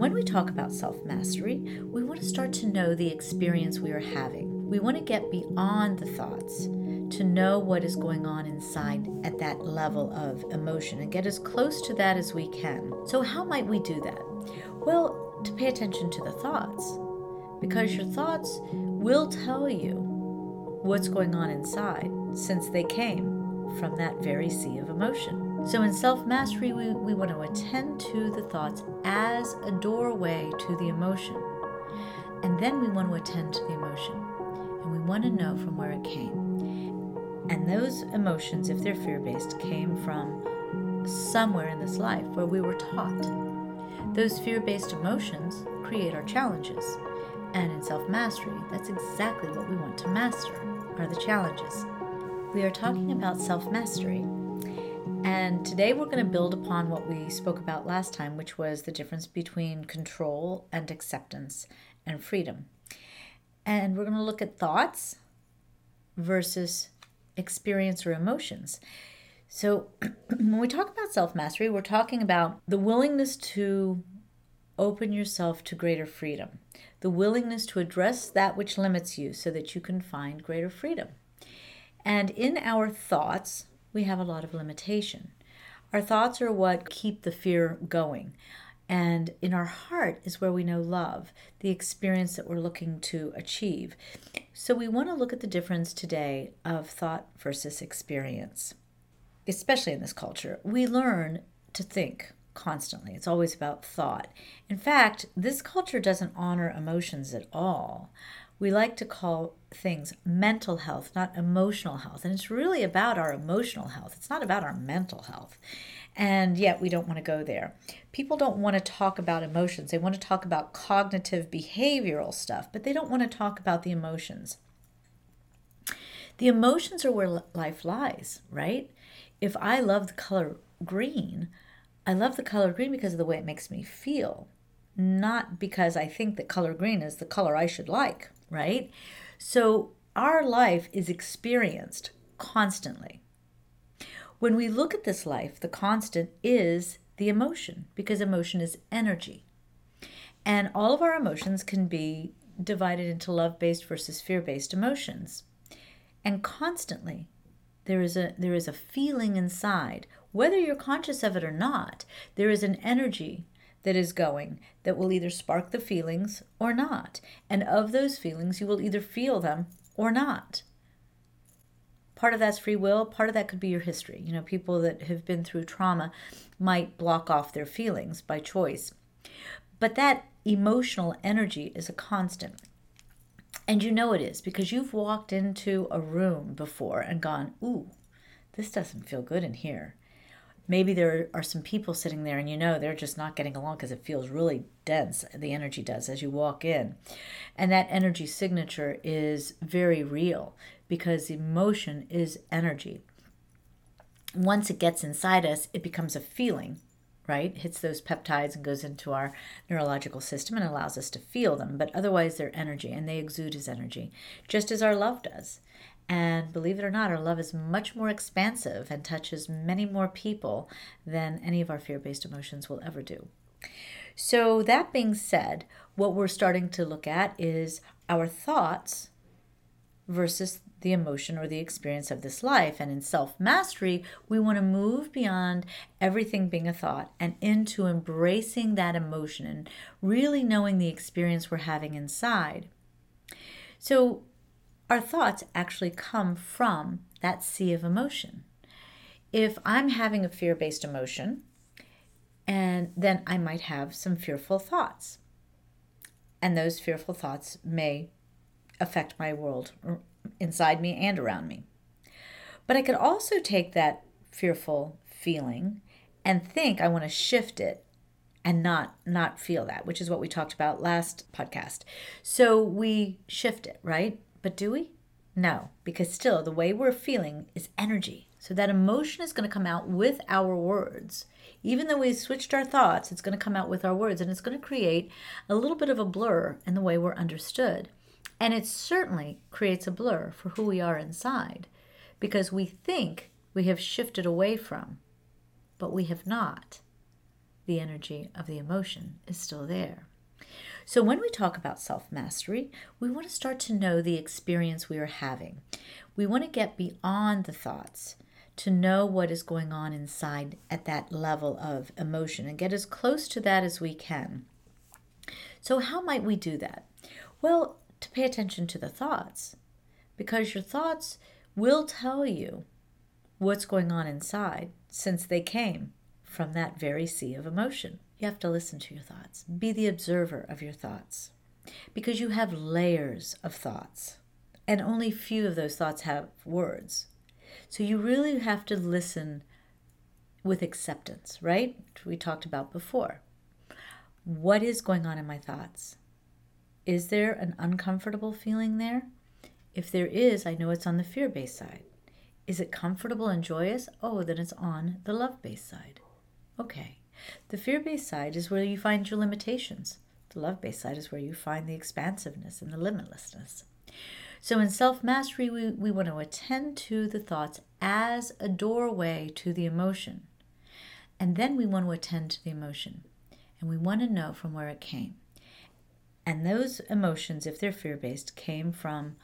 When we talk about self mastery, we want to start to know the experience we are having. We want to get beyond the thoughts to know what is going on inside at that level of emotion and get as close to that as we can. So, how might we do that? Well, to pay attention to the thoughts, because your thoughts will tell you what's going on inside since they came from that very sea of emotion. So, in self mastery, we, we want to attend to the thoughts as a doorway to the emotion. And then we want to attend to the emotion. And we want to know from where it came. And those emotions, if they're fear based, came from somewhere in this life where we were taught. Those fear based emotions create our challenges. And in self mastery, that's exactly what we want to master are the challenges. We are talking about self mastery and today we're going to build upon what we spoke about last time, which was the difference between control and acceptance and freedom. And we're going to look at thoughts versus experience or emotions. So, when we talk about self mastery, we're talking about the willingness to open yourself to greater freedom, the willingness to address that which limits you so that you can find greater freedom. And in our thoughts, we have a lot of limitation. Our thoughts are what keep the fear going. And in our heart is where we know love, the experience that we're looking to achieve. So we want to look at the difference today of thought versus experience, especially in this culture. We learn to think constantly, it's always about thought. In fact, this culture doesn't honor emotions at all we like to call things mental health, not emotional health. And it's really about our emotional health, it's not about our mental health. And yet, we don't want to go there. People don't want to talk about emotions. They want to talk about cognitive behavioral stuff, but they don't want to talk about the emotions. The emotions are where life lies, right? If I love the color green, I love the color green because of the way it makes me feel, not because I think that color green is the color I should like, right? So our life is experienced constantly. When we look at this life, the constant is the emotion because emotion is energy. And all of our emotions can be divided into love based versus fear based emotions. And constantly, there is a there is a feeling inside whether you're conscious of it or not there is an energy that is going that will either spark the feelings or not. And of those feelings, you will either feel them or not. Part of that's free will, part of that could be your history. You know, people that have been through trauma might block off their feelings by choice. But that emotional energy is a constant. And you know it is because you've walked into a room before and gone, ooh, this doesn't feel good in here maybe there are some people sitting there and you know they're just not getting along because it feels really dense the energy does as you walk in. And that energy signature is very real because emotion is energy. Once it gets inside us it becomes a feeling right? Hits those peptides and goes into our neurological system and allows us to feel them but otherwise they're energy and they exude as energy just as our love does and believe it or not, our love is much more expansive and touches many more people than any of our fear based emotions will ever do. So, that being said, what we're starting to look at is our thoughts versus the emotion or the experience of this life. And in self mastery, we want to move beyond everything being a thought and into embracing that emotion and really knowing the experience we're having inside. So, our thoughts actually come from that sea of emotion. If I'm having a fear based emotion, and then I might have some fearful thoughts. And those fearful thoughts may affect my world inside me and around me. But I could also take that fearful feeling and think I want to shift it and not not feel that, which is what we talked about last podcast. So we shift it, right? But do we? No, because still the way we're feeling is energy. So that emotion is going to come out with our words. Even though we switched our thoughts, it's going to come out with our words and it's going to create a little bit of a blur in the way we're understood. And it certainly creates a blur for who we are inside because we think we have shifted away from, but we have not. the energy of the emotion is still there. So, when we talk about self mastery, we want to start to know the experience we are having. We want to get beyond the thoughts to know what is going on inside at that level of emotion and get as close to that as we can. So, how might we do that? Well, to pay attention to the thoughts, because your thoughts will tell you what's going on inside since they came from that very sea of emotion. You have to listen to your thoughts, be the observer of your thoughts, because you have layers of thoughts, and only few of those thoughts have words. So you really have to listen with acceptance, right? We talked about before. What is going on in my thoughts? Is there an uncomfortable feeling there? If there is, I know it's on the fear based side. Is it comfortable and joyous? Oh, then it's on the love based side. Okay. The fear based side is where you find your limitations. The love based side is where you find the expansiveness and the limitlessness. So, in self mastery, we, we want to attend to the thoughts as a doorway to the emotion. And then we want to attend to the emotion. And we want to know from where it came. And those emotions, if they're fear based, came from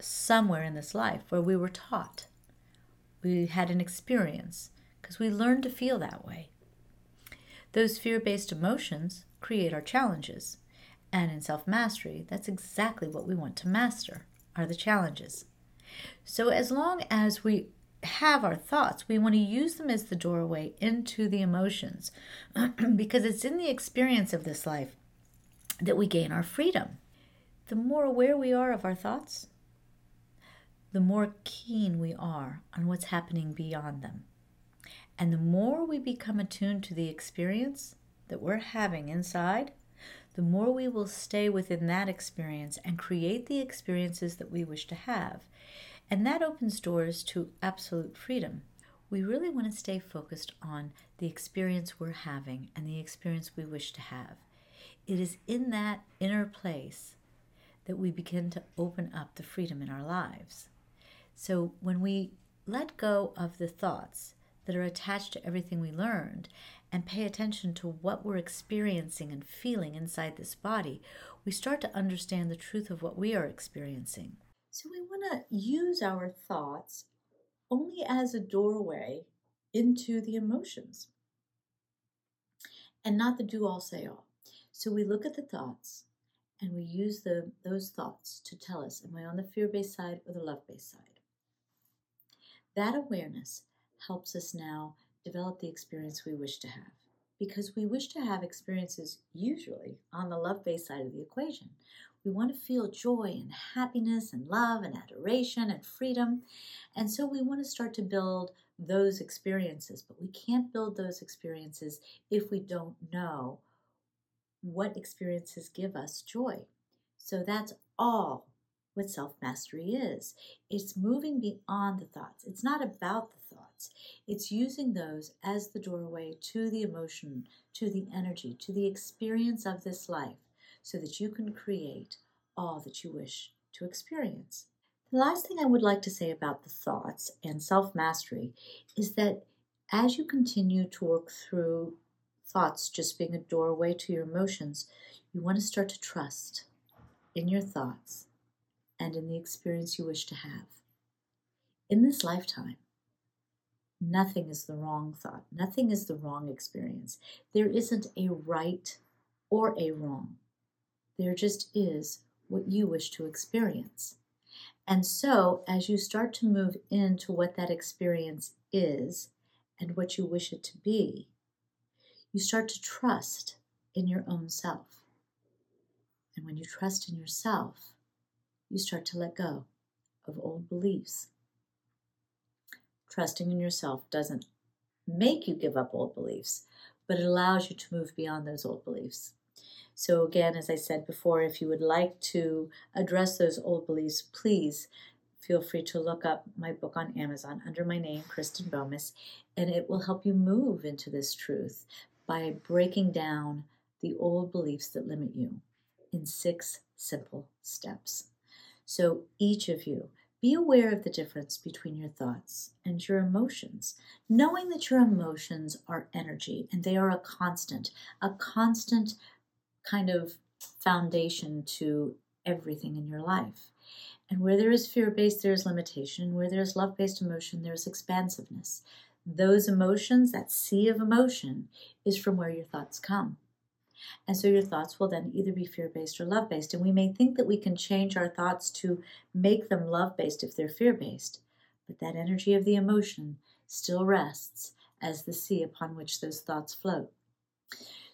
somewhere in this life where we were taught. We had an experience because we learned to feel that way. Those fear based emotions create our challenges. And in self mastery, that's exactly what we want to master are the challenges. So as long as we have our thoughts, we want to use them as the doorway into the emotions because it's in the experience of this life that we gain our freedom. The more aware we are of our thoughts, the more keen we are on what's happening beyond them. And the more we become attuned to the experience that we're having inside, the more we will stay within that experience and create the experiences that we wish to have. And that opens doors to absolute freedom. We really want to stay focused on the experience we're having and the experience we wish to have. It is in that inner place that we begin to open up the freedom in our lives. So when we let go of the thoughts that are attached to everything we learned and pay attention to what we're experiencing and feeling inside this body, we start to understand the truth of what we are experiencing. So we want to use our thoughts only as a doorway into the emotions and not the do all say all. So we look at the thoughts and we use the, those thoughts to tell us am I on the fear based side or the love based side? That awareness helps us now develop the experience we wish to have because we wish to have experiences usually on the love based side of the equation. We want to feel joy and happiness and love and adoration and freedom. And so we want to start to build those experiences, but we can't build those experiences if we don't know what experiences give us joy. So that's all what self mastery is. It's moving beyond the thoughts. It's not about the thoughts, it's using those as the doorway to the emotion, to the energy, to the experience of this life so that you can create all that you wish to experience. The last thing I would like to say about the thoughts and self mastery is that as you continue to work through thoughts just being a doorway to your emotions, you want to start to trust in your thoughts and in the experience you wish to have. In this lifetime, nothing is the wrong thought, nothing is the wrong experience. There isn't a right or a wrong. There just is what you wish to experience. And so, as you start to move into what that experience is and what you wish it to be, you start to trust in your own self. And when you trust in yourself, you start to let go of old beliefs. Trusting in yourself doesn't make you give up old beliefs, but it allows you to move beyond those old beliefs. So, again, as I said before, if you would like to address those old beliefs, please feel free to look up my book on Amazon under my name, Kristen Bomas, and it will help you move into this truth by breaking down the old beliefs that limit you in six simple steps. So each of you Be aware of the difference between your thoughts and your emotions, knowing that your emotions are energy and they are a constant, a constant kind of foundation to everything in your life. And where there is fear based, there is limitation. Where there is love based emotion, there is expansiveness. Those emotions, that sea of emotion, is from where your thoughts come. And so your thoughts will then either be fear based or love based. And we may think that we can change our thoughts to make them love based if they're fear based, but that energy of the emotion still rests as the sea upon which those thoughts float.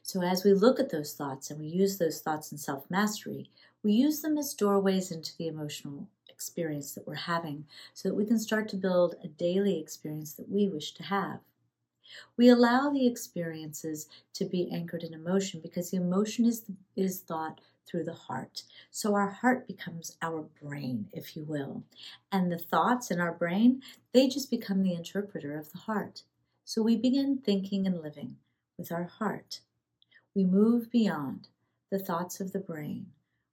So as we look at those thoughts and we use those thoughts in self mastery, we use them as doorways into the emotional experience that we're having so that we can start to build a daily experience that we wish to have. We allow the experiences to be anchored in emotion because the emotion is, is thought through the heart. So our heart becomes our brain, if you will. And the thoughts in our brain, they just become the interpreter of the heart. So we begin thinking and living with our heart. We move beyond the thoughts of the brain,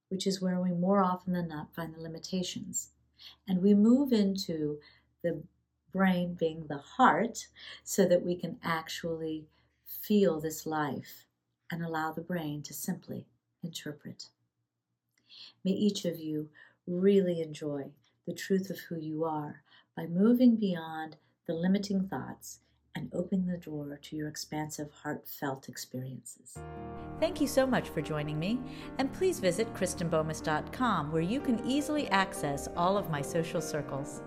which is where we more often than not find the limitations. And we move into the brain being the heart, so that we can actually feel this life and allow the brain to simply interpret. May each of you really enjoy the truth of who you are by moving beyond the limiting thoughts and opening the door to your expansive, heartfelt experiences. Thank you so much for joining me, and please visit KristenBomas.com where you can easily access all of my social circles.